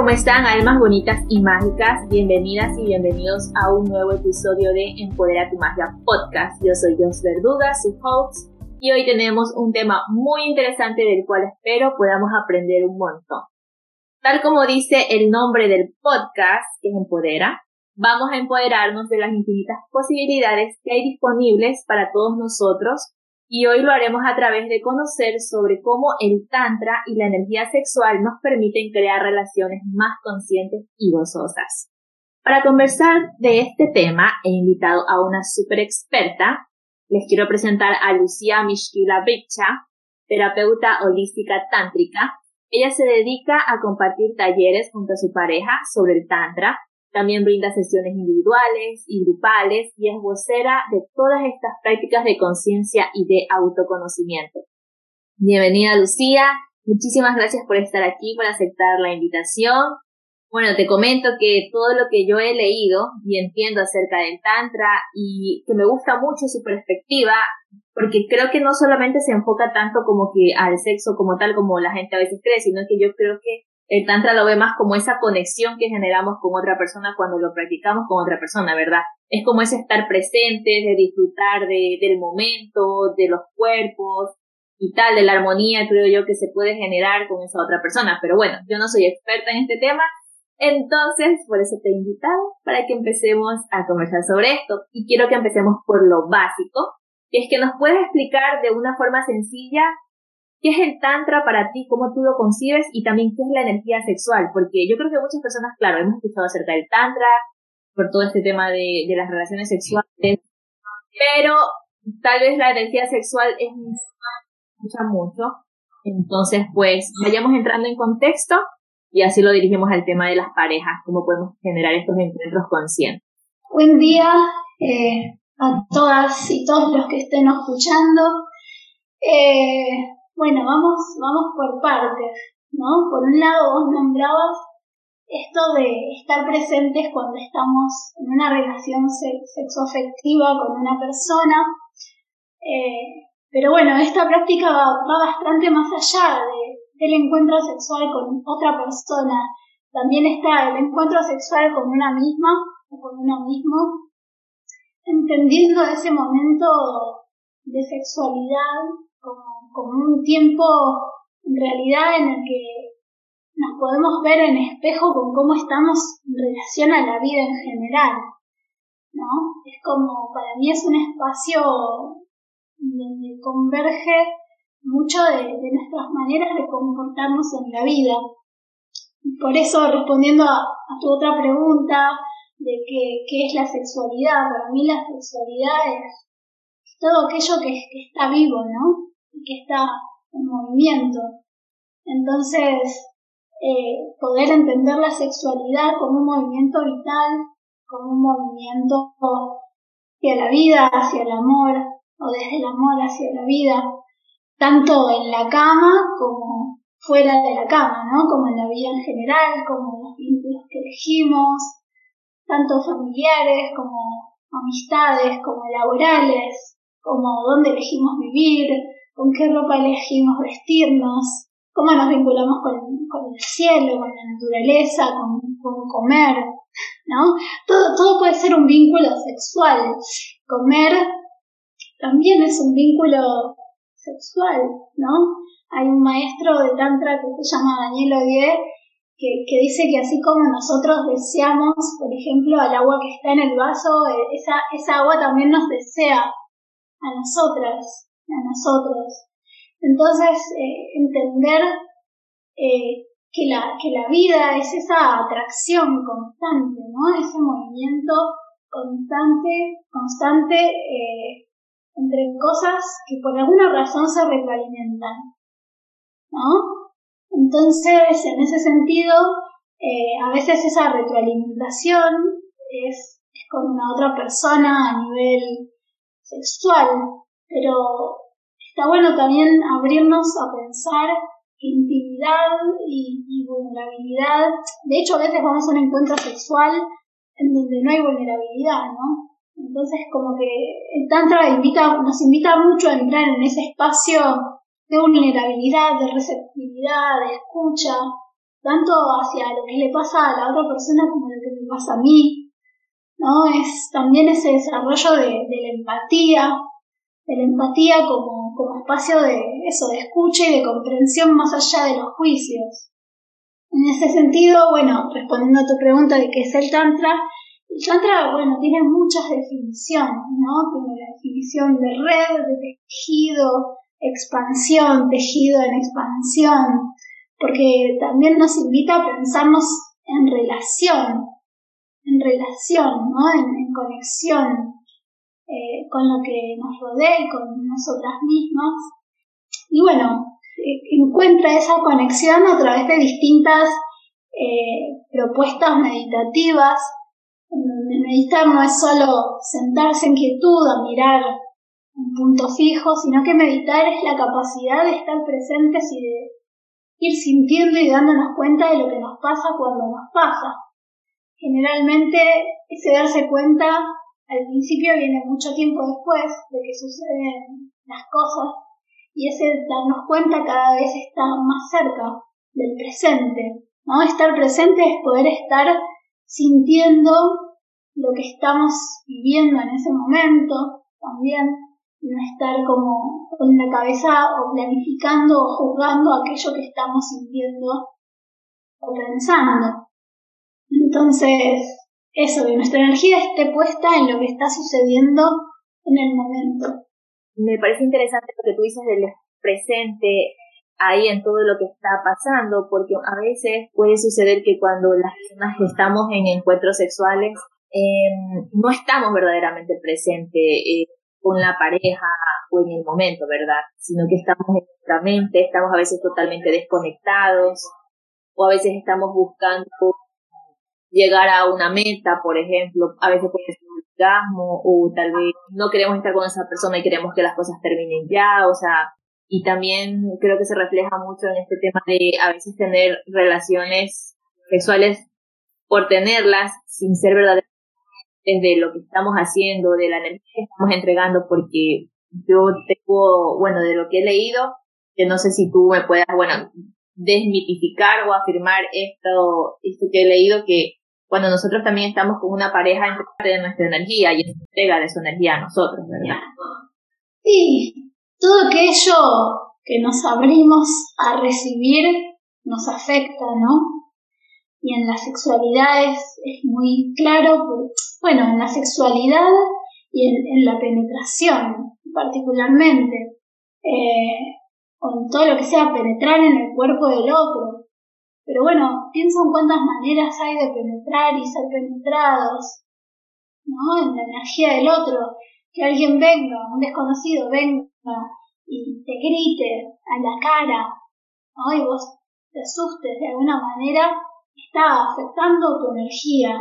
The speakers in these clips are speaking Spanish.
¿cómo están almas bonitas y mágicas? Bienvenidas y bienvenidos a un nuevo episodio de Empodera tu Magia Podcast. Yo soy Jos Verduga, su host, y hoy tenemos un tema muy interesante del cual espero podamos aprender un montón. Tal como dice el nombre del podcast, que es Empodera, vamos a empoderarnos de las infinitas posibilidades que hay disponibles para todos nosotros y hoy lo haremos a través de conocer sobre cómo el Tantra y la energía sexual nos permiten crear relaciones más conscientes y gozosas. Para conversar de este tema he invitado a una super experta. Les quiero presentar a Lucía Mishkila Bicha, terapeuta holística tántrica. Ella se dedica a compartir talleres junto a su pareja sobre el Tantra también brinda sesiones individuales y grupales y es vocera de todas estas prácticas de conciencia y de autoconocimiento. Bienvenida Lucía, muchísimas gracias por estar aquí, por aceptar la invitación. Bueno, te comento que todo lo que yo he leído y entiendo acerca del Tantra y que me gusta mucho su perspectiva, porque creo que no solamente se enfoca tanto como que al sexo como tal como la gente a veces cree, sino que yo creo que el tantra lo ve más como esa conexión que generamos con otra persona cuando lo practicamos con otra persona, ¿verdad? Es como ese estar presente, de disfrutar de, del momento, de los cuerpos y tal, de la armonía, creo yo, que se puede generar con esa otra persona. Pero bueno, yo no soy experta en este tema, entonces por eso te he invitado para que empecemos a conversar sobre esto. Y quiero que empecemos por lo básico, que es que nos puedes explicar de una forma sencilla ¿Qué es el tantra para ti? ¿Cómo tú lo concibes? Y también, ¿qué es la energía sexual? Porque yo creo que muchas personas, claro, hemos escuchado acerca del tantra, por todo este tema de, las relaciones sexuales, pero tal vez la energía sexual es mucha mucho. Entonces, pues, vayamos entrando en contexto y así lo dirigimos al tema de las parejas, cómo podemos generar estos encuentros conscientes. Buen día eh, a todas y todos los que estén escuchando. Eh, bueno, vamos, vamos por partes, ¿no? Por un lado, vos nombrabas esto de estar presentes cuando estamos en una relación sexoafectiva con una persona. Eh, pero bueno, esta práctica va, bastante más allá del encuentro sexual con otra persona. También está el encuentro sexual con una misma o con una mismo, entendiendo ese momento de sexualidad como, un tiempo en realidad en el que nos podemos ver en espejo con cómo estamos en relación a la vida en general, ¿no? Es como, para mí es un espacio donde converge mucho de, nuestras maneras de comportarnos en la vida. Por eso, respondiendo a, tu otra pregunta de qué es la sexualidad, para mí la sexualidad es todo aquello que, que está vivo, ¿no? Que está en movimiento. Entonces, eh, poder entender la sexualidad como un movimiento vital, como un movimiento hacia la vida, hacia el amor, o desde el amor hacia la vida, tanto en la cama como fuera de la cama, ¿no? Como en la vida en general, como en los vínculos que elegimos, tanto familiares como amistades, como laborales, como dónde elegimos vivir, con qué ropa elegimos vestirnos, cómo nos vinculamos con, el cielo, con la naturaleza, con, comer, ¿no? Todo, todo puede ser un vínculo sexual. Comer también es un vínculo sexual, ¿no? Hay un maestro de Tantra que se llama Daniel Odier que, que, dice que así como nosotros deseamos, por ejemplo, al agua que está en el vaso, eh, esa, esa agua también nos desea a nosotras a nosotros. Entonces, eh, entender eh, que, la, que la vida es esa atracción constante, ¿no? Ese movimiento constante, constante eh, entre cosas que por alguna razón se retroalimentan, ¿no? Entonces, en ese sentido, a veces esa retroalimentación es, es con una otra persona a nivel sexual, pero está bueno también abrirnos a pensar intimidad y, vulnerabilidad. De hecho, a veces vamos a un encuentro sexual en donde no hay vulnerabilidad, ¿no? Entonces, como que el Tantra invita, nos invita mucho a entrar en ese espacio de vulnerabilidad, de receptividad, de escucha, tanto hacia lo que le pasa a la otra persona como lo que me pasa a mí, ¿no? Es también ese desarrollo de, de la empatía, de la empatía como, como espacio de eso, de escucha y de comprensión más allá de los juicios. En ese sentido, bueno, respondiendo a tu pregunta de qué es el Tantra, el Tantra, bueno, tiene muchas definiciones, ¿no? Tiene la definición de red, de tejido, expansión, tejido en expansión, porque también nos invita a pensarnos en relación, en relación, ¿no? En, conexión eh, con lo que nos rodea y con nosotras mismas. Y bueno, encuentra esa conexión a través de distintas eh, propuestas meditativas, meditar no es solo sentarse en quietud a mirar un punto fijo, sino que meditar es la capacidad de estar presentes y de ir sintiendo y dándonos cuenta de lo que nos pasa cuando nos pasa. Generalmente ese darse cuenta al principio viene mucho tiempo después de que suceden las cosas y ese darnos cuenta cada vez está más cerca del presente. ¿no? Estar presente es poder estar sintiendo lo que estamos viviendo en ese momento también no estar como con la cabeza o planificando o juzgando aquello que estamos sintiendo o pensando. Entonces, eso, que nuestra energía esté puesta en lo que está sucediendo en el momento. Me parece interesante lo que tú dices del presente ahí en todo lo que está pasando, porque a veces puede suceder que cuando las personas estamos en encuentros sexuales, eh, no estamos verdaderamente presentes. Eh, con la pareja o en el momento, ¿verdad? Sino que estamos en nuestra mente, estamos a veces totalmente desconectados o a veces estamos buscando llegar a una meta, por ejemplo, a veces puede ser un orgasmo o tal vez no queremos estar con esa persona y queremos que las cosas terminen ya, o sea, y también creo que se refleja mucho en este tema de a veces tener relaciones sexuales por tenerlas sin ser verdaderamente de lo que estamos haciendo, de la energía que estamos entregando, porque yo tengo, bueno, de lo que he leído, que no sé si tú me puedas, bueno, desmitificar o afirmar esto, esto que he leído, que cuando nosotros también estamos con una pareja, entrega de nuestra energía y entrega de su energía a nosotros, ¿verdad? Sí, todo aquello que nos abrimos a recibir nos afecta, ¿no? y en la sexualidad es, muy claro, bueno, en la sexualidad y en, la penetración particularmente, eh, con todo lo que sea penetrar en el cuerpo del otro. Pero bueno, pienso en cuántas maneras hay de penetrar y ser penetrados, ¿no? En la energía del otro, que alguien venga, un desconocido venga y te grite a la cara, ¿no? Y vos te asustes de alguna manera está afectando tu energía,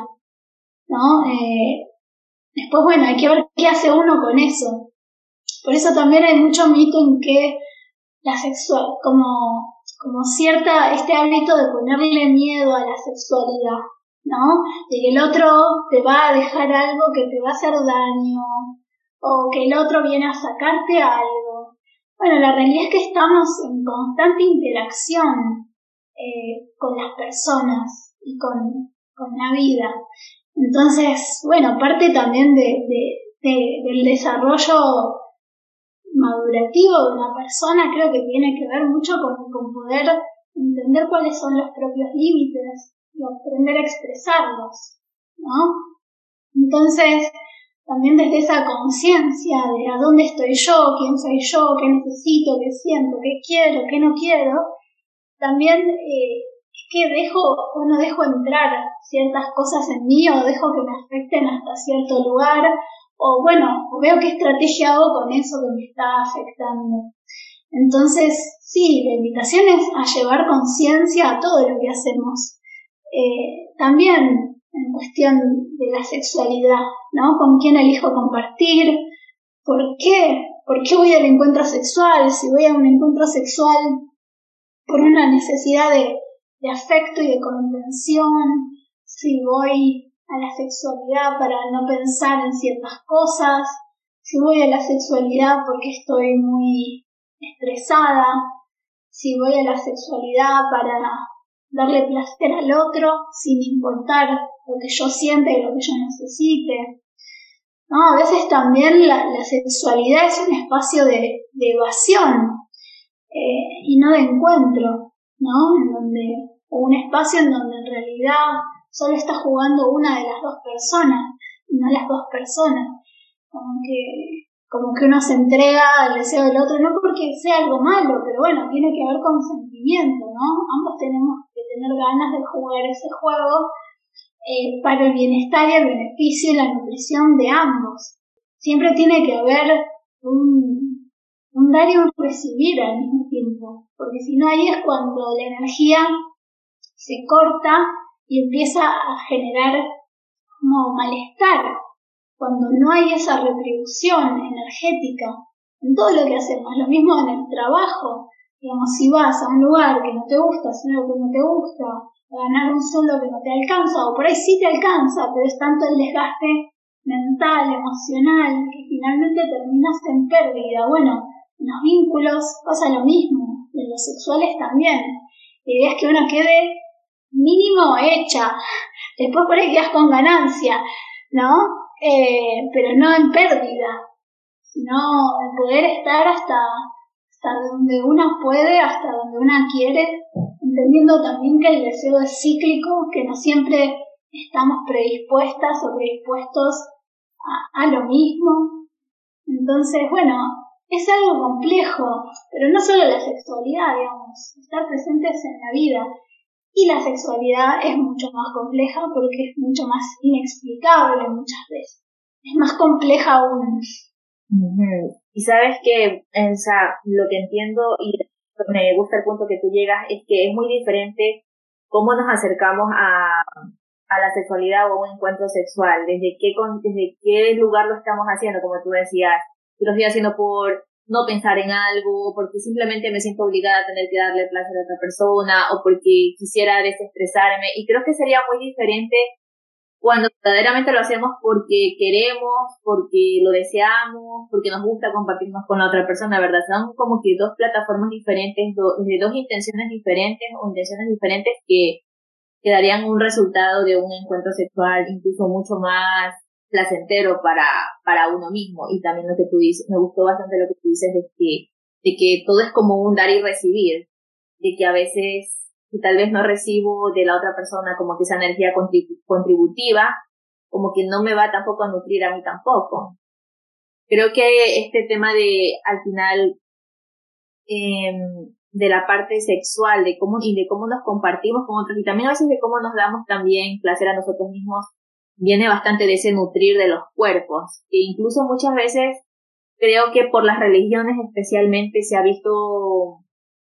¿no? Eh, después, bueno, hay que ver qué hace uno con eso. Por eso también hay mucho mito en que la sexual, como, como cierta, este hábito de ponerle miedo a la sexualidad, ¿no? De que el otro te va a dejar algo que te va a hacer daño, o que el otro viene a sacarte algo. Bueno, la realidad es que estamos en constante interacción eh, con las personas y con, con, la vida. Entonces, bueno, parte también de, de, del desarrollo madurativo de una persona creo que tiene que ver mucho con, con poder entender cuáles son los propios límites y aprender a expresarlos, ¿no? Entonces, también desde esa conciencia de a dónde estoy yo, quién soy yo, qué necesito, qué siento, qué quiero, qué no quiero, también eh, es que dejo o no dejo entrar ciertas cosas en mí o dejo que me afecten hasta cierto lugar o bueno, veo qué estrategia hago con eso que me está afectando. Entonces, sí, la invitación es a llevar conciencia a todo lo que hacemos. Eh, también en cuestión de la sexualidad, ¿no? ¿Con quién elijo compartir? ¿Por qué? ¿Por qué voy al encuentro sexual? Si voy a un encuentro sexual por una necesidad de, afecto y de contención, si voy a la sexualidad para no pensar en ciertas cosas, si voy a la sexualidad porque estoy muy estresada, si voy a la sexualidad para darle placer al otro sin importar lo que yo siente y lo que yo necesite. ¿No? A veces también la, sexualidad es un espacio de, evasión eh, y no de encuentro, ¿no? En donde, o un espacio en donde en realidad solo está jugando una de las dos personas, no las dos personas. Como que como que uno se entrega al deseo del otro, no porque sea algo malo, pero bueno, tiene que haber consentimiento, ¿no? Ambos tenemos que tener ganas de jugar ese juego eh, para el bienestar y el beneficio y la nutrición de ambos. Siempre tiene que haber un, un dar y un recibir al mismo tiempo, porque si no ahí es cuando la energía se corta y empieza a generar como malestar, cuando no hay esa retribución energética en todo lo que hacemos, lo mismo en el trabajo, digamos, si vas a un lugar que no te gusta, hacer algo que no te gusta, a ganar un sueldo que no te alcanza, o por ahí sí te alcanza, pero es tanto el desgaste mental, emocional, que finalmente terminas en pérdida. Bueno, en los vínculos pasa lo mismo, en los sexuales también. La idea es que uno quede mínimo hecha, después por ahí quedas con ganancia, ¿no? eh, pero no en pérdida, sino en poder estar hasta, hasta donde una puede, hasta donde una quiere, entendiendo también que el deseo es cíclico, que no siempre estamos predispuestas o predispuestos a, a lo mismo. Entonces, bueno, es algo complejo, pero no solo la sexualidad, digamos, estar presentes en la vida. Y la sexualidad es mucho más compleja porque es mucho más inexplicable muchas veces. Es más compleja aún. Y sabes que, o sea, lo que entiendo y me gusta el punto que tú llegas es que es muy diferente cómo nos acercamos a, a la sexualidad o a un encuentro sexual, desde qué, desde qué lugar lo estamos haciendo, como tú decías, lo estoy haciendo por no pensar en algo, porque simplemente me siento obligada a tener que darle placer a otra persona o porque quisiera desestresarme. Y creo que sería muy diferente cuando verdaderamente lo hacemos porque queremos, porque lo deseamos, porque nos gusta compartirnos con la otra persona, ¿verdad? Son como que dos plataformas diferentes, de dos intenciones diferentes o intenciones diferentes que, que darían un resultado de un encuentro sexual incluso mucho más placentero para, para uno mismo. Y también lo que tú dices, me gustó bastante lo que tú dices de que, de que todo es como un dar y recibir, de que a veces, si tal vez no recibo de la otra persona como que esa energía contributiva, como que no me va tampoco a nutrir a mí tampoco. Creo que este tema de, al final, eh, de la parte sexual, de cómo, y de cómo nos compartimos con otros, y también a veces de cómo nos damos también placer a nosotros mismos, viene bastante de ese nutrir de los cuerpos, que incluso muchas veces creo que por las religiones especialmente se ha visto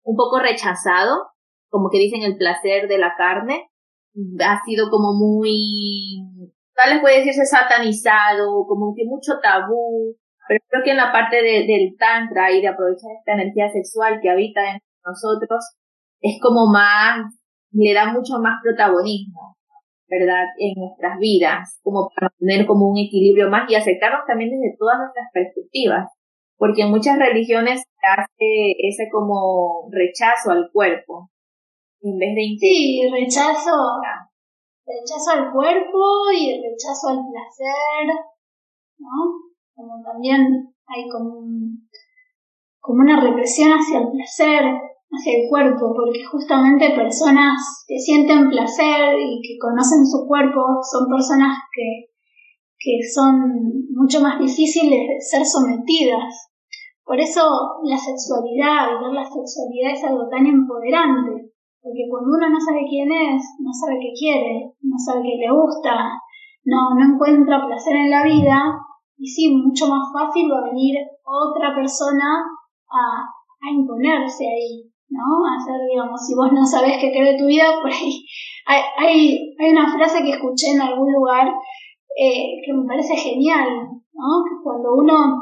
un poco rechazado, como que dicen el placer de la carne, ha sido como muy, tal vez puede decirse satanizado, como que mucho tabú, pero creo que en la parte del tantra y de aprovechar esta energía sexual que habita en nosotros, es como más, le da mucho más protagonismo. ¿Verdad?, en nuestras vidas, como para tener como un equilibrio más y aceptarnos también desde todas nuestras perspectivas, porque en muchas religiones se hace ese como rechazo al cuerpo, en vez de... Sí, rechazo, rechazo al cuerpo y rechazo al placer, ¿no? Como también hay como, como una represión hacia el placer, hacia el cuerpo, porque justamente personas que sienten placer y que conocen su cuerpo son personas que, que son mucho más difíciles de ser sometidas. Por eso la sexualidad, ver la sexualidad es algo tan empoderante, porque cuando uno no sabe quién es, no sabe qué quiere, no sabe qué le gusta, no, no encuentra placer en la vida, y sí, mucho más fácil va a venir otra persona a, a imponerse ahí. ¿No? Hacer, digamos, si vos no sabés qué querés de tu vida, por ahí hay, hay, hay, una frase que escuché en algún lugar eh, que me parece genial, ¿no? Que cuando uno,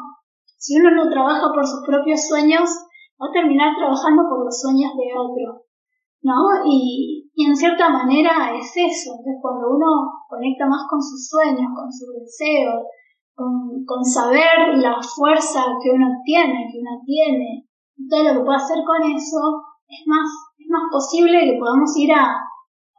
si uno no trabaja por sus propios sueños, va a terminar trabajando por los sueños de otro, ¿no? Y, y en cierta manera es eso, entonces cuando uno conecta más con sus sueños, con sus deseos, con, con saber la fuerza que uno tiene, que uno tiene, todo lo que puede hacer con eso, es más, es más posible que podamos ir a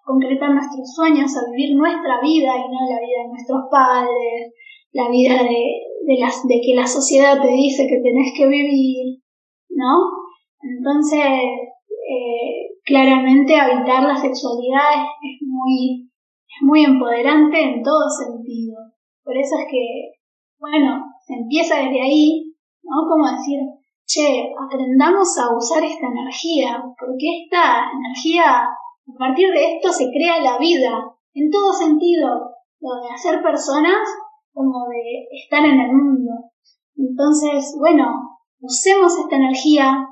concretar nuestros sueños, a vivir nuestra vida y no la vida de nuestros padres, la vida de, de, las, de que la sociedad te dice que tenés que vivir, ¿no? Entonces, eh, claramente habitar la sexualidad es, muy, es muy empoderante en todo sentido. Por eso es que, bueno, se empieza desde ahí, ¿no? Como decir, che, aprendamos a usar esta energía, porque esta energía, a partir de esto se crea la vida, en todo sentido, lo de hacer personas como de estar en el mundo. Entonces, bueno, usemos esta energía,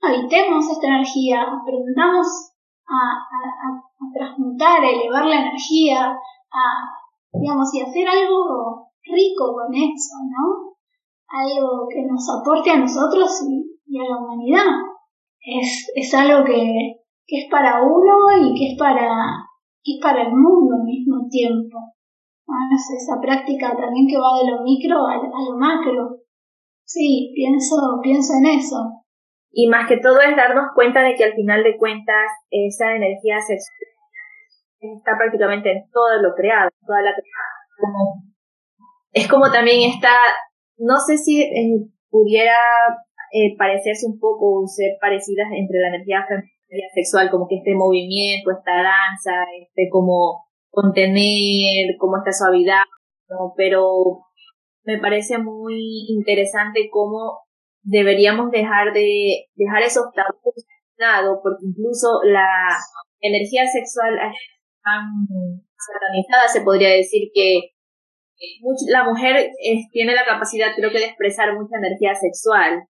habitemos esta energía, aprendamos a, a, transmutar, a elevar la energía, a, digamos, y hacer algo rico con eso, ¿no? Algo que nos aporte a nosotros y, a la humanidad. Es, es algo que, que, es para uno y que es para, es para el mundo al mismo tiempo. Es esa práctica también que va de lo micro a, a lo macro. Sí, pienso, pienso en eso. Y más que todo es darnos cuenta de que al final de cuentas esa energía sexual está prácticamente en todo lo creado, toda la como es como también está, no sé si eh, pudiera eh, parecerse un poco o ser parecidas entre la energía femenina sexual, como que este movimiento, esta danza, este como contener, como esta suavidad, ¿no? pero me parece muy interesante cómo deberíamos dejar de dejar esos tabús porque incluso la energía sexual tan satanizada, se podría decir que la mujer tiene la capacidad, creo que, de expresar mucha energía sexual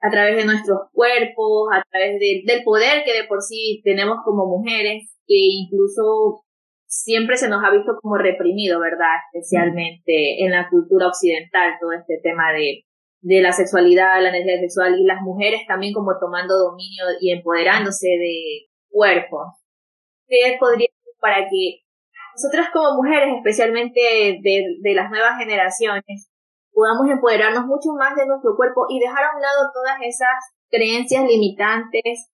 a través de nuestros cuerpos, a través del poder que de por sí tenemos como mujeres, que incluso siempre se nos ha visto como reprimido, ¿verdad? Especialmente en la cultura occidental, todo este tema de de la sexualidad, la energía sexual y las mujeres también como tomando dominio y empoderándose de cuerpos. ¿Qué podría para que nosotras como mujeres, especialmente de, de las nuevas generaciones, podamos empoderarnos mucho más de nuestro cuerpo y dejar a un lado todas esas creencias limitantes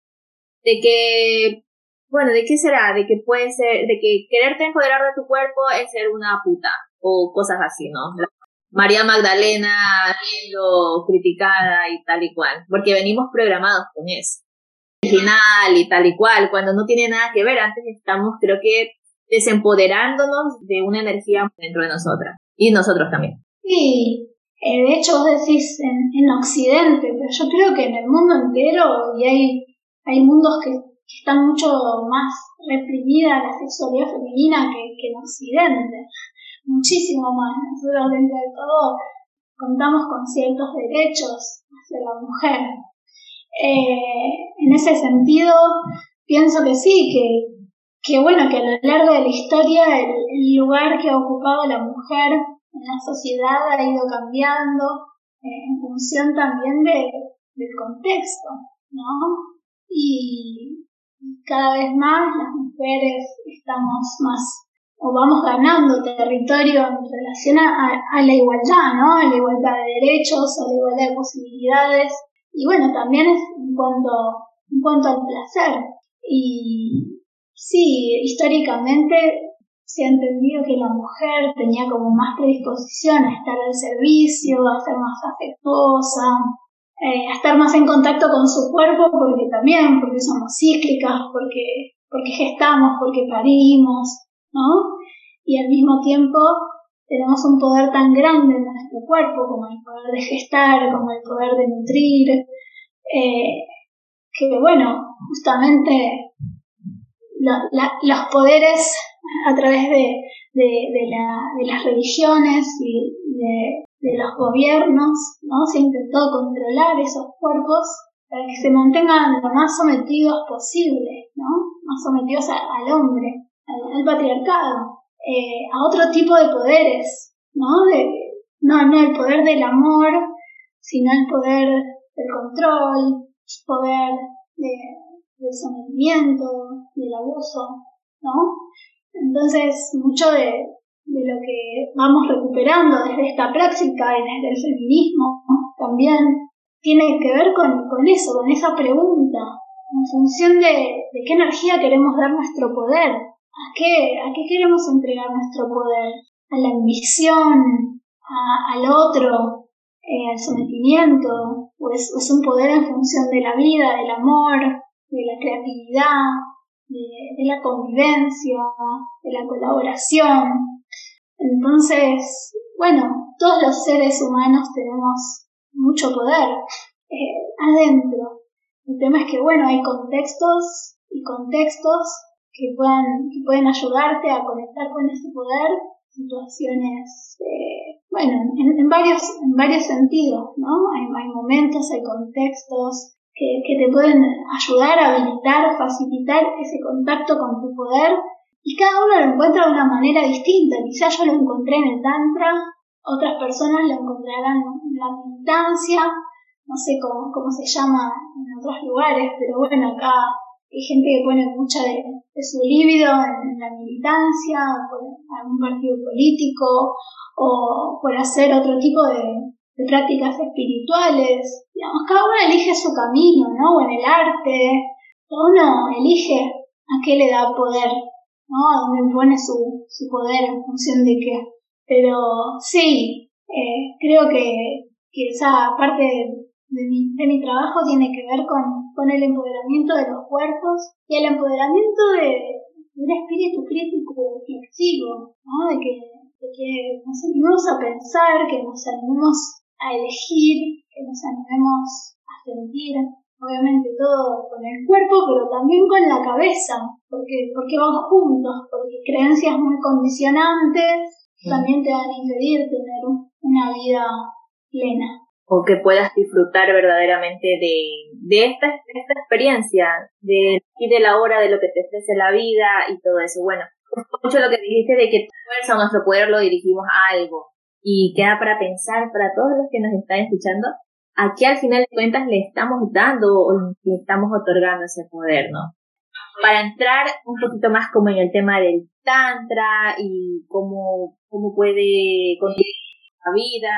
de que, bueno, ¿de qué será? De que puede ser, de que quererte empoderar de tu cuerpo es ser una puta o cosas así, ¿no? María Magdalena siendo criticada y tal y cual, porque venimos programados con eso. Final y tal y cual, cuando no tiene nada que ver, antes estamos, creo que, desempoderándonos de una energía dentro de nosotras y nosotros también. Sí, eh, de hecho vos decís en, Occidente, pero yo creo que en el mundo entero y hay, hay mundos que, están mucho más reprimida la sexualidad femenina que, que en Occidente muchísimo más. Nosotros dentro de todo contamos con ciertos derechos hacia la mujer. Eh, en ese sentido, pienso que sí, que, que bueno, que a lo largo de la historia el, lugar que ha ocupado la mujer en la sociedad ha ido cambiando eh, en función también de, del contexto, ¿no? Y cada vez más las mujeres estamos más o vamos ganando territorio en relación a, la igualdad, ¿no? A la igualdad de derechos, a la igualdad de posibilidades. Y bueno, también es en cuanto, en cuanto al placer. Y sí, históricamente se ha entendido que la mujer tenía como más predisposición a estar al servicio, a ser más afectuosa, eh, a estar más en contacto con su cuerpo, porque también, porque somos cíclicas, porque, porque gestamos, porque parimos, ¿no? Y al mismo tiempo tenemos un poder tan grande en nuestro cuerpo como el poder de gestar, como el poder de nutrir, eh, que bueno, justamente los poderes a través de, las religiones y de, los gobiernos, ¿no? Se intentó controlar esos cuerpos para que se mantengan lo más sometidos posible, ¿no? Más sometidos al hombre al, patriarcado, eh, a otro tipo de poderes, ¿no? De, no, no el poder del amor, sino el poder del control, el poder de, del sometimiento, del abuso, ¿no? Entonces, mucho de, de lo que vamos recuperando desde esta práctica y desde el feminismo también tiene que ver con, con eso, con esa pregunta, en función de, qué energía queremos dar nuestro poder, a qué, a qué queremos entregar nuestro poder, a la ambición, al otro, eh, al sometimiento, o es, un poder en función de la vida, del amor, de la creatividad, de, la convivencia, de la colaboración. Entonces, bueno, todos los seres humanos tenemos mucho poder eh, adentro. El tema es que, bueno, hay contextos y contextos que puedan, que pueden ayudarte a conectar con ese poder, situaciones, eh, bueno, en, varios, en varios sentidos, ¿no? Hay, hay momentos, hay contextos, que, te pueden ayudar a habilitar, facilitar ese contacto con tu poder y cada uno lo encuentra de una manera distinta. Quizás yo lo encontré en el Tantra, otras personas lo encontrarán en la militancia, no sé cómo, se llama en otros lugares, pero bueno, acá hay gente que pone mucha de, su líbido en, la militancia, por algún partido político o por hacer otro tipo de, de prácticas espirituales. Digamos, cada uno elige su camino, ¿no? O en el arte, cada uno elige a qué le da poder, ¿no? A dónde pone su, su poder en función de qué. Pero sí, eh, creo que, que esa parte de, mi, de mi trabajo tiene que ver con, con el empoderamiento de los cuerpos y el empoderamiento de, de un espíritu crítico reflexivo, ¿no? De que, de que nos animemos a pensar, que nos animemos a elegir, que nos animemos a sentir, obviamente todo con el cuerpo, pero también con la cabeza, porque, porque van juntos, porque creencias muy condicionantes también te van a impedir tener una vida plena. O que puedas disfrutar verdaderamente de, de esta, esta experiencia, de, y de la hora, de lo que te ofrece la vida y todo eso. Bueno, mucho lo que dijiste de que fuerza, nuestro poder lo dirigimos a algo, y queda para pensar para todos los que nos están escuchando, aquí al final de cuentas le estamos dando o le estamos otorgando ese poder, ¿no? Para entrar un poquito más como en el tema del tantra y cómo, cómo puede contribuir a la vida,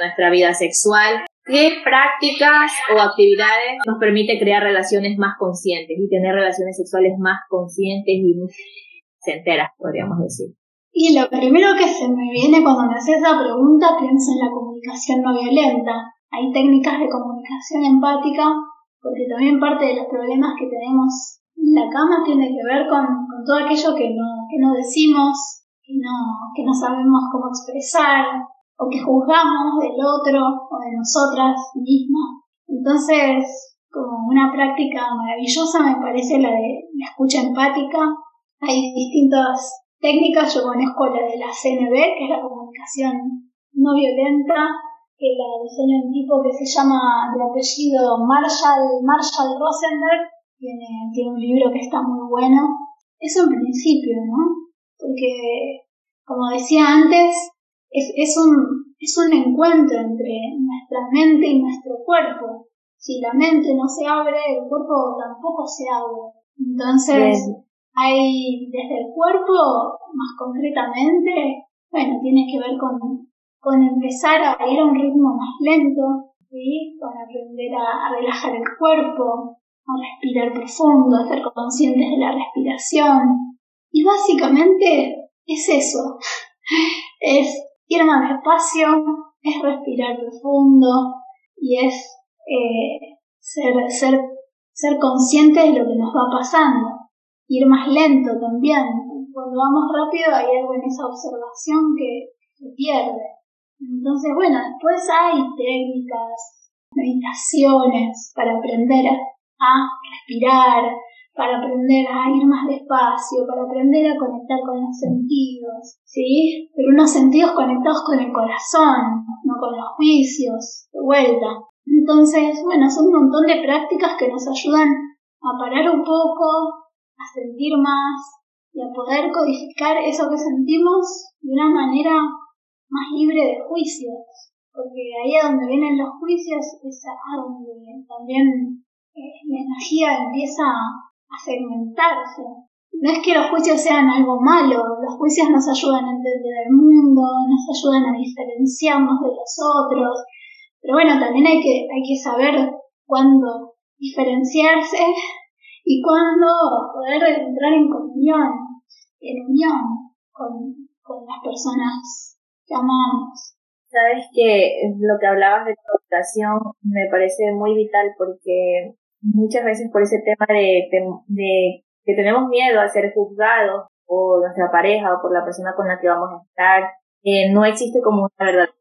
nuestra vida sexual, ¿qué prácticas o actividades nos permite crear relaciones más conscientes y tener relaciones sexuales más conscientes y enteras, podríamos decir? Y lo primero que se me viene cuando me haces esa pregunta, pienso en la comunicación no violenta. Hay técnicas de comunicación empática, porque también parte de los problemas que tenemos en la cama tiene que ver con, todo aquello que no, que no decimos, que no, que no sabemos cómo expresar, o que juzgamos del otro o de nosotras mismas. Entonces, como una práctica maravillosa me parece la de la escucha empática. Hay distintas técnicas yo conozco la de la CNB, que es la comunicación no violenta, que la diseña un tipo que se llama de apellido Marshall, Marshall Rosenberg, tiene, tiene un libro que está muy bueno. Eso en principio, ¿no? Porque, como decía antes, es, es, un, es un encuentro entre nuestra mente y nuestro cuerpo. Si la mente no se abre, el cuerpo tampoco se abre. Entonces, hay desde el cuerpo, más concretamente, bueno, tiene que ver con, con empezar a ir a un ritmo más lento, ¿sí? Con aprender a, relajar el cuerpo, a respirar profundo, a ser conscientes de la respiración. Y básicamente es eso, es ir más despacio, es respirar profundo y es eh, ser, ser, ser consciente de lo que nos va pasando ir más lento también. Cuando vamos rápido hay algo en esa observación que se pierde. Entonces, bueno, después hay técnicas, meditaciones para aprender a respirar, para aprender a ir más despacio, para aprender a conectar con los sentidos, ¿sí? Pero unos sentidos conectados con el corazón, no con los juicios, de vuelta. Entonces, bueno, son un montón de prácticas que nos ayudan a parar un poco, a sentir más y a poder codificar eso que sentimos de una manera más libre de juicios, porque ahí a donde vienen los juicios es a donde también eh, la energía empieza a segmentarse. No es que los juicios sean algo malo, los juicios nos ayudan a entender el mundo, nos ayudan a diferenciarnos de los otros, pero bueno, también hay que, hay que saber cuándo diferenciarse y cuándo poder entrar en comunión, en unión con, con las personas que amamos. Sabes que lo que hablabas de educación me parece muy vital porque muchas veces por ese tema de, de, que tenemos miedo a ser juzgados por nuestra pareja o por la persona con la que vamos a estar, eh, no existe como una verdadera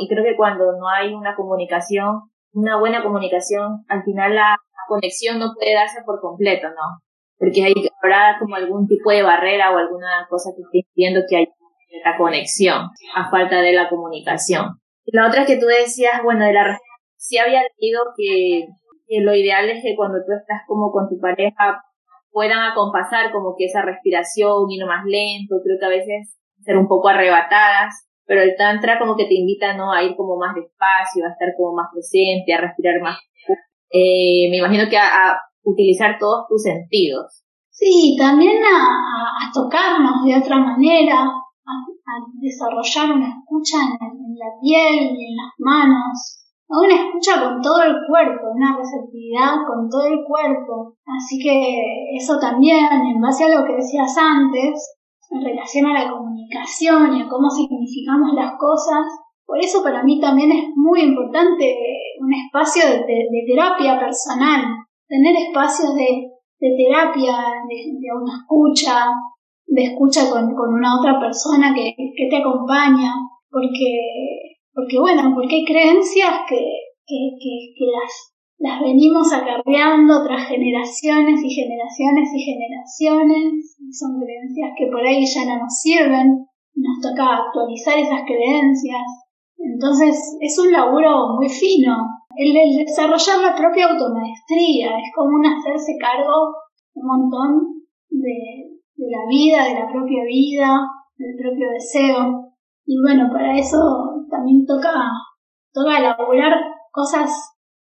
y creo que cuando no hay una comunicación, una buena comunicación, al final la conexión no puede darse por completo, ¿no? Porque hay, habrá como algún tipo de barrera o alguna cosa que esté diciendo que hay la conexión a falta de la comunicación. La otra que tú decías, bueno, de la sí había leído que, que lo ideal es que cuando tú estás como con tu pareja puedan acompasar como que esa respiración, ir más lento, creo que a veces ser un poco arrebatadas, pero el tantra como que te invita ¿no? a ir como más despacio, a estar como más presente, a respirar más. Eh, me imagino que a, utilizar todos tus sentidos. Sí, también a, tocarnos de otra manera, a, desarrollar una escucha en, la piel en las manos, una escucha con todo el cuerpo, una receptividad con todo el cuerpo. Así que eso también, en base a lo que decías antes, en relación a la comunicación y a cómo significamos las cosas. Por eso para mí también es muy importante un espacio de, terapia personal, tener espacios de, terapia, de, una escucha, de escucha con, una otra persona que, te acompaña, porque, porque bueno, porque hay creencias que, que las las venimos acarreando tras generaciones y generaciones y generaciones. son creencias que por ahí ya no nos sirven. Nos toca actualizar esas creencias. Entonces es un laburo muy fino. El, desarrollar la propia automaestría es como un hacerse cargo un montón de, de la vida, de la propia vida, del propio deseo. Y bueno, para eso también toca, toca elaborar cosas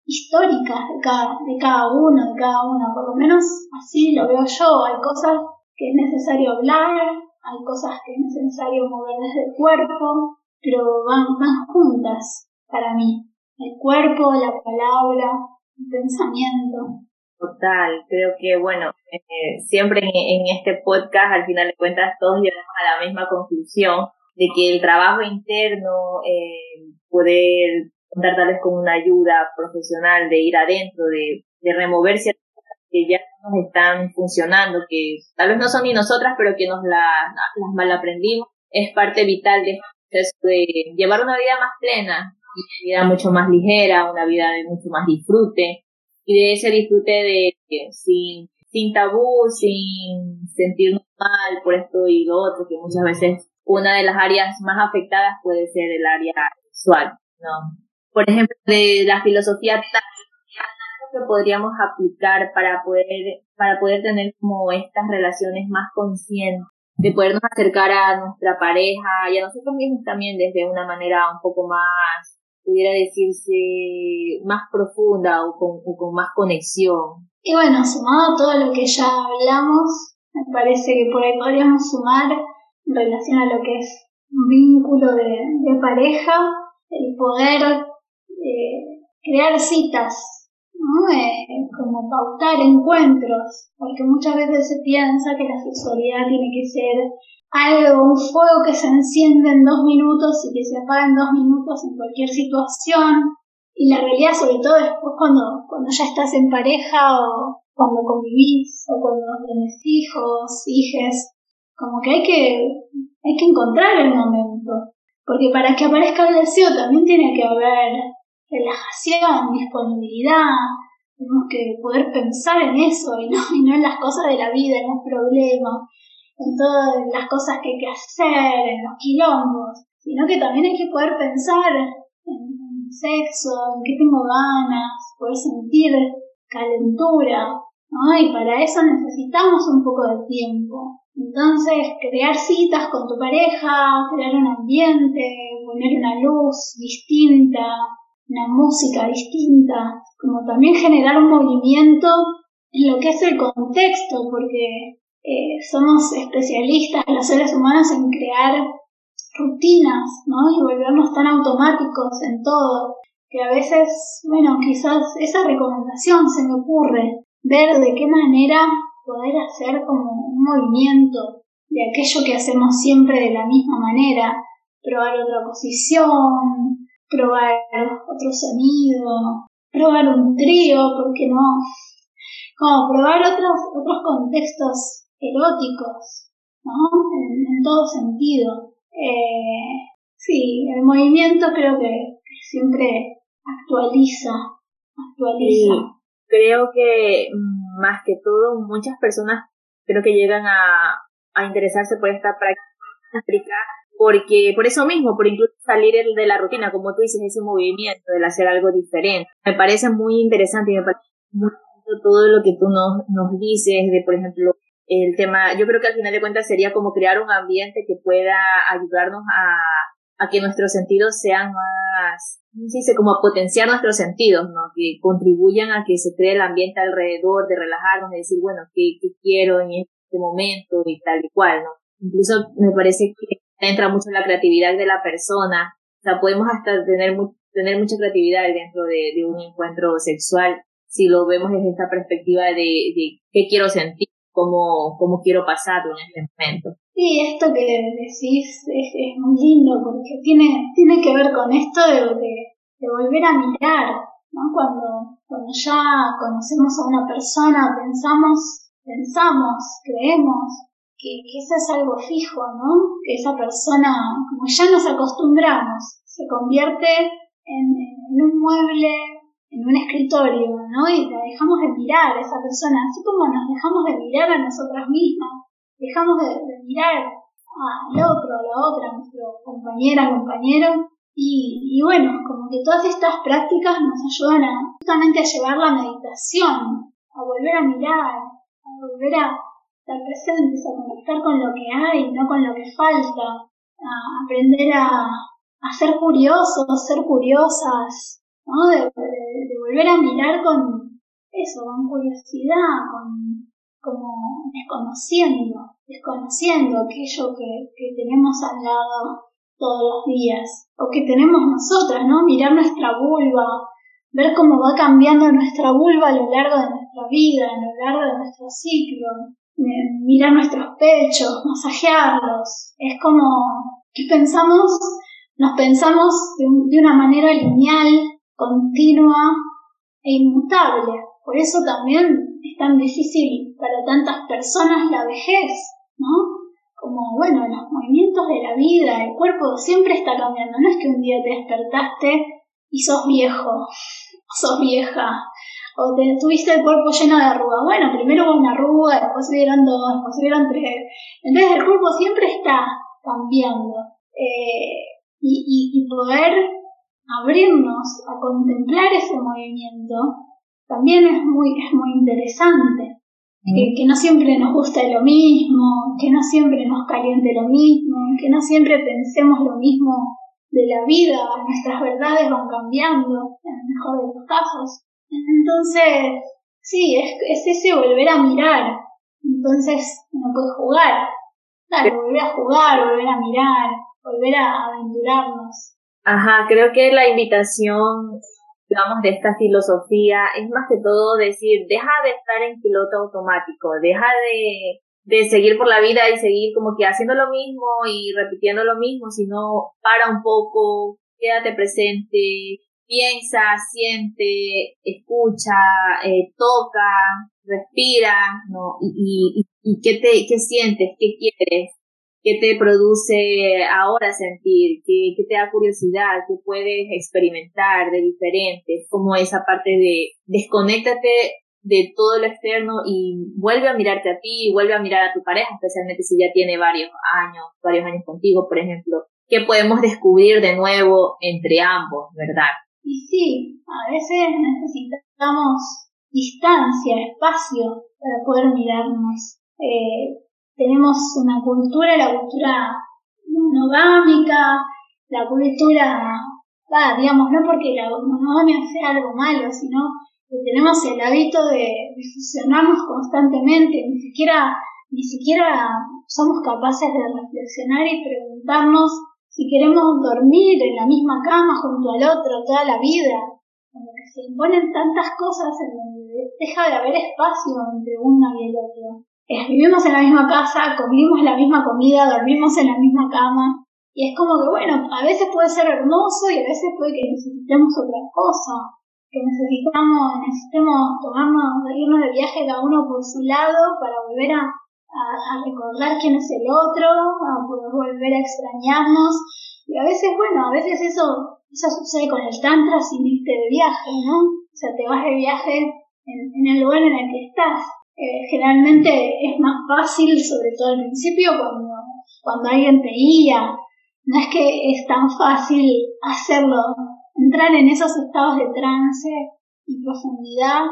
históricas de cada, de cada uno, de cada una, por lo menos así lo veo yo. Hay cosas que es necesario hablar, hay cosas que es necesario mover desde el cuerpo, pero van, juntas para mí. El cuerpo, la palabra, el pensamiento. Total, creo que bueno, eh, siempre en, este podcast al final de cuentas todos llegamos a la misma conclusión de que el trabajo interno, eh, poder contar tal vez con una ayuda profesional de ir adentro, de, de remover ciertas cosas que ya no nos están funcionando, que tal vez no son ni nosotras, pero que nos la, las mal aprendimos, es parte vital de este de llevar una vida más plena, una vida mucho más ligera, una vida de mucho más disfrute, y de ese disfrute de sin, sin tabú, sin sentirnos mal por esto y lo otro, que muchas veces una de las áreas más afectadas puede ser el área sexual, ¿no? por ejemplo, de la filosofía que podríamos aplicar para poder, para poder tener como estas relaciones más conscientes, de podernos acercar a nuestra pareja y a nosotros mismos también desde una manera un poco más, pudiera decirse, más profunda o con, con más conexión. Y bueno, sumado a todo lo que ya hablamos, me parece que por ahí podríamos sumar en relación a lo que es un vínculo de, de pareja, el poder eh, crear citas, ¿no? Eh, como pautar encuentros, porque muchas veces se piensa que la sexualidad tiene que ser algo, un fuego que se enciende en dos minutos y que se apaga en dos minutos en cualquier situación. Y la realidad, sobre todo después cuando, cuando ya estás en pareja o cuando convivís o cuando tienes hijos, hijes, como que hay que, hay que encontrar el momento. Porque para que aparezca el deseo también tiene que haber relajación, disponibilidad, tenemos que poder pensar en eso y no, y no en las cosas de la vida, en los problemas, en todas las cosas que hay que hacer, en los quilombos, sino que también hay que poder pensar en, sexo, en qué tengo ganas, poder sentir calentura, ¿no? Y para eso necesitamos un poco de tiempo. Entonces, crear citas con tu pareja, crear un ambiente, poner una luz distinta, una música distinta, como también generar un movimiento en lo que es el contexto, porque eh, somos especialistas los seres humanos en crear rutinas, ¿no? Y volvernos tan automáticos en todo. que a veces, bueno, quizás esa recomendación se me ocurre, ver de qué manera poder hacer como un movimiento de aquello que hacemos siempre de la misma manera, probar otra posición, probar otro sonido, probar un trío, ¿por qué no? Como probar otros, otros contextos eróticos, ¿no? En, todo sentido. Eh, sí, el movimiento creo que siempre actualiza, actualiza. creo que más que todo muchas personas creo que llegan a, a interesarse por esta práctica porque por eso mismo, por incluso salir de la rutina, como tú dices, ese movimiento, del hacer algo diferente. Me parece muy interesante y me parece muy todo lo que tú nos, nos dices de, por ejemplo, el tema, yo creo que al final de cuentas sería como crear un ambiente que pueda ayudarnos a, a que nuestros sentidos sean más, ¿cómo se dice? Como a potenciar nuestros sentidos, ¿no? Que contribuyan a que se cree el ambiente alrededor, de relajarnos, de decir, bueno, ¿qué, qué quiero en este momento y tal y cual, ¿no? Incluso me parece que entra mucho la creatividad de la persona. O sea, podemos hasta tener, tener mucha creatividad dentro de, un encuentro sexual si lo vemos desde esta perspectiva de, qué quiero sentir, cómo, cómo quiero pasarlo en este momento. Sí, esto que decís es, es muy lindo porque tiene, tiene que ver con esto de, de, de volver a mirar, ¿no? Cuando, cuando ya conocemos a una persona, pensamos, pensamos, creemos que, eso es algo fijo, ¿no? Que esa persona, como ya nos acostumbramos, se convierte en, un mueble, en un escritorio, ¿no? Y la dejamos de mirar a esa persona, así como nos dejamos de mirar a nosotras mismas, dejamos de, mirar al otro, a la otra, a nuestro compañera, compañero, y, y, bueno, como que todas estas prácticas nos ayudan a justamente a llevar la meditación, a volver a mirar, a volver a, estar presentes, a conectar con lo que hay, no con lo que falta, a aprender a, ser curiosos, ser curiosas, ¿no? De, volver a mirar con eso, con curiosidad, con como desconociendo, desconociendo aquello que, que tenemos al lado todos los días, o que tenemos nosotras, ¿no? Mirar nuestra vulva, ver cómo va cambiando nuestra vulva a lo largo de nuestra vida, a lo largo de nuestro ciclo, mirar nuestros pechos, masajearlos. Es como que pensamos, nos pensamos de, una manera lineal, continua e inmutable. Por eso también es tan difícil para tantas personas la vejez, ¿no? Como, bueno, los movimientos de la vida, el cuerpo siempre está cambiando. No es que un día te despertaste y sos viejo, sos vieja, o te, tuviste el cuerpo lleno de arrugas. Bueno, primero hubo una arruga, después subieron dos, después subieron tres. Entonces el cuerpo siempre está cambiando. Eh, y, y, poder abrirnos a contemplar ese movimiento también es muy, es muy interesante. Que, que, no siempre nos guste lo mismo, que no siempre nos caliente lo mismo, que no siempre pensemos lo mismo de la vida, nuestras verdades van cambiando, en el mejor de los casos. Entonces, sí, es, es ese volver a mirar. Entonces, no puedes jugar. Claro, volver a jugar, volver a mirar, volver a aventurarnos. Ajá, creo que la invitación, digamos, de esta filosofía es más que todo decir, deja de estar en piloto automático, deja de, de seguir por la vida y seguir como que haciendo lo mismo y repitiendo lo mismo, sino para un poco, quédate presente, piensa, siente, escucha, eh, toca, respira, ¿no? Y, y, y qué te, qué sientes, qué quieres, qué te produce ahora sentir, qué, qué te da curiosidad, qué puedes experimentar de diferente, como esa parte de desconéctate de todo lo externo y vuelve a mirarte a ti, vuelve a mirar a tu pareja, especialmente si ya tiene varios años, varios años contigo, por ejemplo, que podemos descubrir de nuevo entre ambos, ¿verdad? Y sí, a veces necesitamos distancia, espacio para poder mirarnos. Eh, tenemos una cultura, la cultura monogámica, la cultura, digamos, no porque la monogamia sea algo malo, sino que tenemos el hábito de, de fusionarnos constantemente, ni siquiera, ni siquiera somos capaces de reflexionar y preguntarnos si queremos dormir en la misma cama junto al otro toda la vida, como que se imponen tantas cosas en donde deja de haber espacio entre uno y el otro. vivimos en la misma casa, comimos la misma comida, dormimos en la misma cama, y es como que, bueno, a veces puede ser hermoso y a veces puede que necesitemos otra cosa, que necesitamos, necesitemos tomarnos, irnos de viaje cada uno por su lado para volver a, a, recordar quién es el otro, a poder volver a extrañarnos. Y a veces, bueno, a veces eso, eso sucede con el tantra sin irte de viaje, ¿no? O sea, te vas de viaje en, el lugar en el que estás. Eh, generalmente es más fácil, sobre todo al principio, cuando, cuando alguien te guía, no es que es tan fácil hacerlo, entrar en esos estados de trance y profundidad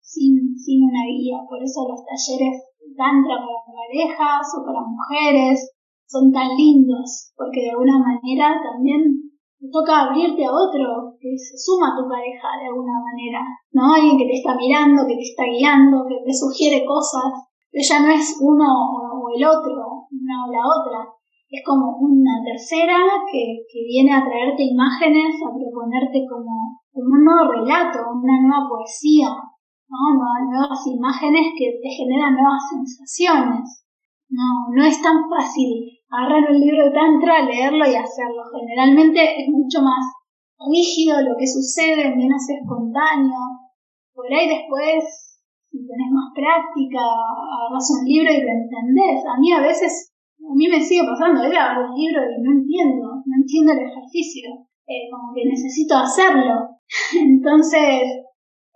sin, sin una guía. Por eso los talleres tantra para parejas o para mujeres son tan lindos, porque de alguna manera también te toca abrirte a otro que se suma a tu pareja de alguna manera, ¿no? Alguien que te está mirando, que te está guiando, que te sugiere cosas, pero ya no es uno o el otro, una o la otra, es como una tercera que, que viene a traerte imágenes, a proponerte como, como un nuevo relato, una nueva poesía, ¿no? nuevas imágenes que te generan nuevas sensaciones. No, no es tan fácil agarrar un libro de Tantra, leerlo y hacerlo. Generalmente es mucho más rígido lo que sucede, menos espontáneo. Por ahí después, si tenés más práctica, agarras un libro y lo entendés. A mí a veces a mí me sigue pasando, era abro un libro y no entiendo, no entiendo el ejercicio, eh, como que necesito hacerlo. Entonces,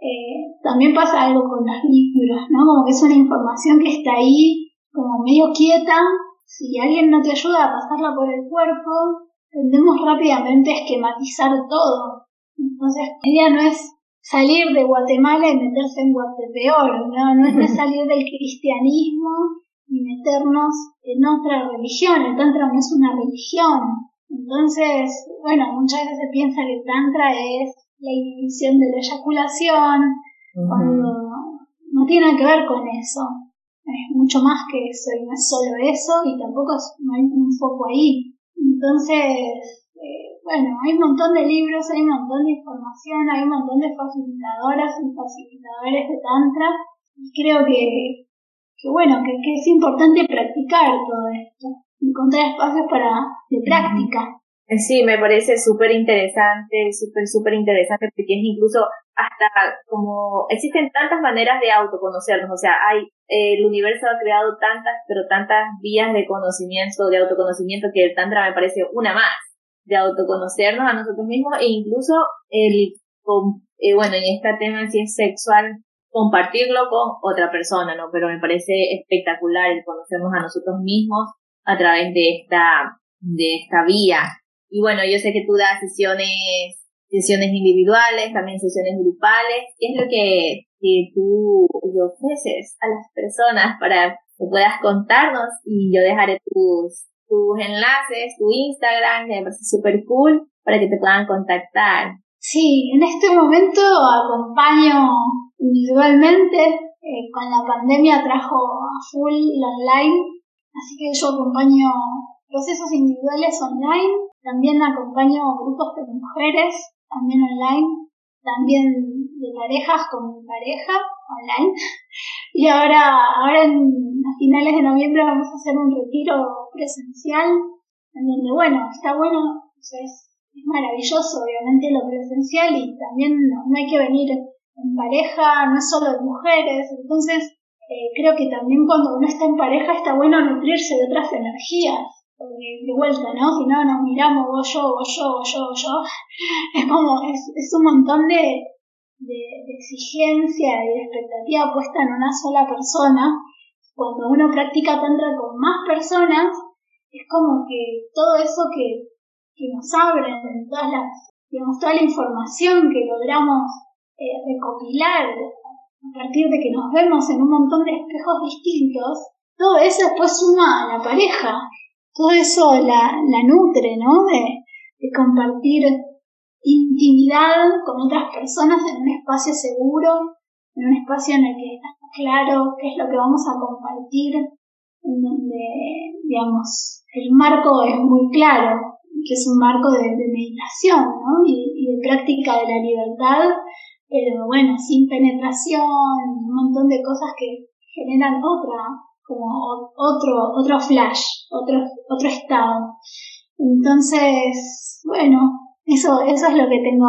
eh, también pasa algo con los libros, ¿no? Como que es una información que está ahí, como medio quieta, si alguien no te ayuda a pasarla por el cuerpo, tendemos rápidamente a esquematizar todo. Entonces, la idea no es salir de Guatemala y meterse en Guatepeor, ¿no? No es salir del cristianismo y meternos en otra religión. El Tantra no es una religión. Entonces, bueno, muchas veces se piensa que el Tantra es la inhibición de la eyaculación, cuando no tiene que ver con eso. Es mucho más que eso y no es solo eso y tampoco no hay un foco ahí. Entonces, eh, bueno, hay un montón de libros, hay un montón de información, hay un montón de facilitadoras y facilitadores de Tantra y creo que que bueno, que, es importante practicar todo esto, encontrar espacios para de práctica. Sí, me parece súper interesante, súper, súper interesante, porque es incluso hasta como existen tantas maneras de autoconocernos, o sea, hay, el universo ha creado tantas, pero tantas vías de conocimiento, de autoconocimiento, que el Tantra me parece una más, de autoconocernos a nosotros mismos e incluso el, eh, bueno, en este tema si es sexual, compartirlo con otra persona, ¿no? Pero me parece espectacular el conocernos a nosotros mismos a través de esta, de esta vía. Y bueno, yo sé que tú das sesiones, sesiones individuales, también sesiones grupales. ¿Qué es lo que, que tú ofreces a las personas para que puedas contarnos? Y yo dejaré tus, tus enlaces, tu Instagram, que me parece súper cool, para que te puedan contactar. Sí, en este momento acompaño individualmente. Eh, con la pandemia trajo a full online, así que yo acompaño procesos individuales online, también acompaño grupos de mujeres, también online, también de parejas con mi pareja, online. Y ahora, ahora en, a finales de noviembre vamos a hacer un retiro presencial, en donde, bueno, está bueno, es es maravilloso, obviamente, lo presencial y también no, hay que venir en pareja, no es solo de mujeres, entonces eh, creo que también cuando uno está en pareja está bueno nutrirse de otras energías, porque de vuelta, ¿no? Si no nos miramos vos yo, vos yo, vos yo, vos yo, es como, es, es un montón de, de, exigencia y de expectativa puesta en una sola persona. Cuando uno practica tantra con más personas, es como que todo eso que que nos abren todas las, toda la información que logramos eh, recopilar a partir de que nos vemos en un montón de espejos distintos, todo eso después suma a la pareja, todo eso la, la nutre, ¿no? De, de compartir intimidad con otras personas en un espacio seguro, en un espacio en el que está claro qué es lo que vamos a compartir, en donde, digamos, el marco es muy claro, que es un marco de, meditación ¿no? y, de práctica de la libertad, pero bueno, sin penetración, un montón de cosas que generan otra, como otro, otro flash, otro, otro estado. Entonces, bueno, eso, eso es lo que tengo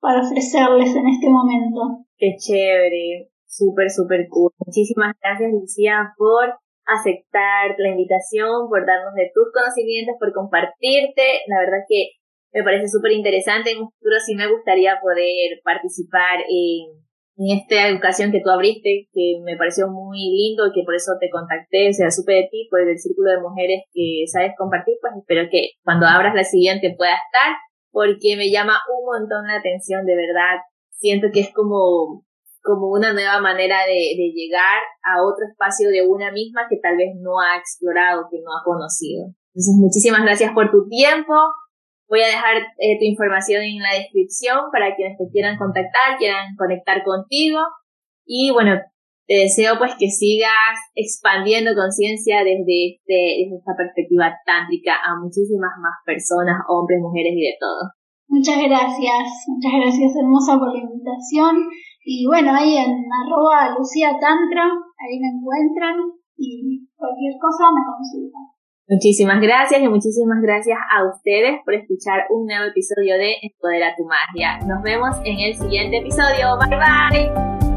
para ofrecerles en este momento. Qué chévere, súper, súper cool. Muchísimas gracias, Lucía, por aceptar la invitación, por darnos de tus conocimientos, por compartirte. La verdad que me parece súper interesante. En un futuro sí me gustaría poder participar en, en, esta educación que tú abriste, que me pareció muy lindo y que por eso te contacté, o sea, supe de ti, por el círculo de mujeres que sabes compartir, pues espero que cuando abras la siguiente pueda estar, porque me llama un montón la atención, de verdad. Siento que es como como una nueva manera de, de, llegar a otro espacio de una misma que tal vez no ha explorado, que no ha conocido. Entonces, muchísimas gracias por tu tiempo. Voy a dejar eh, tu información en la descripción para quienes te quieran contactar, quieran conectar contigo. Y bueno, te deseo pues que sigas expandiendo conciencia desde, este, desde esta perspectiva tántrica a muchísimas más personas, hombres, mujeres y de todo. Muchas gracias, muchas gracias hermosa por la invitación y bueno, ahí en arroba Lucía Tantra, ahí me encuentran y cualquier cosa me consultan. Muchísimas gracias y muchísimas gracias a ustedes por escuchar un nuevo episodio de Empodera tu magia. Nos vemos en el siguiente episodio. Bye bye.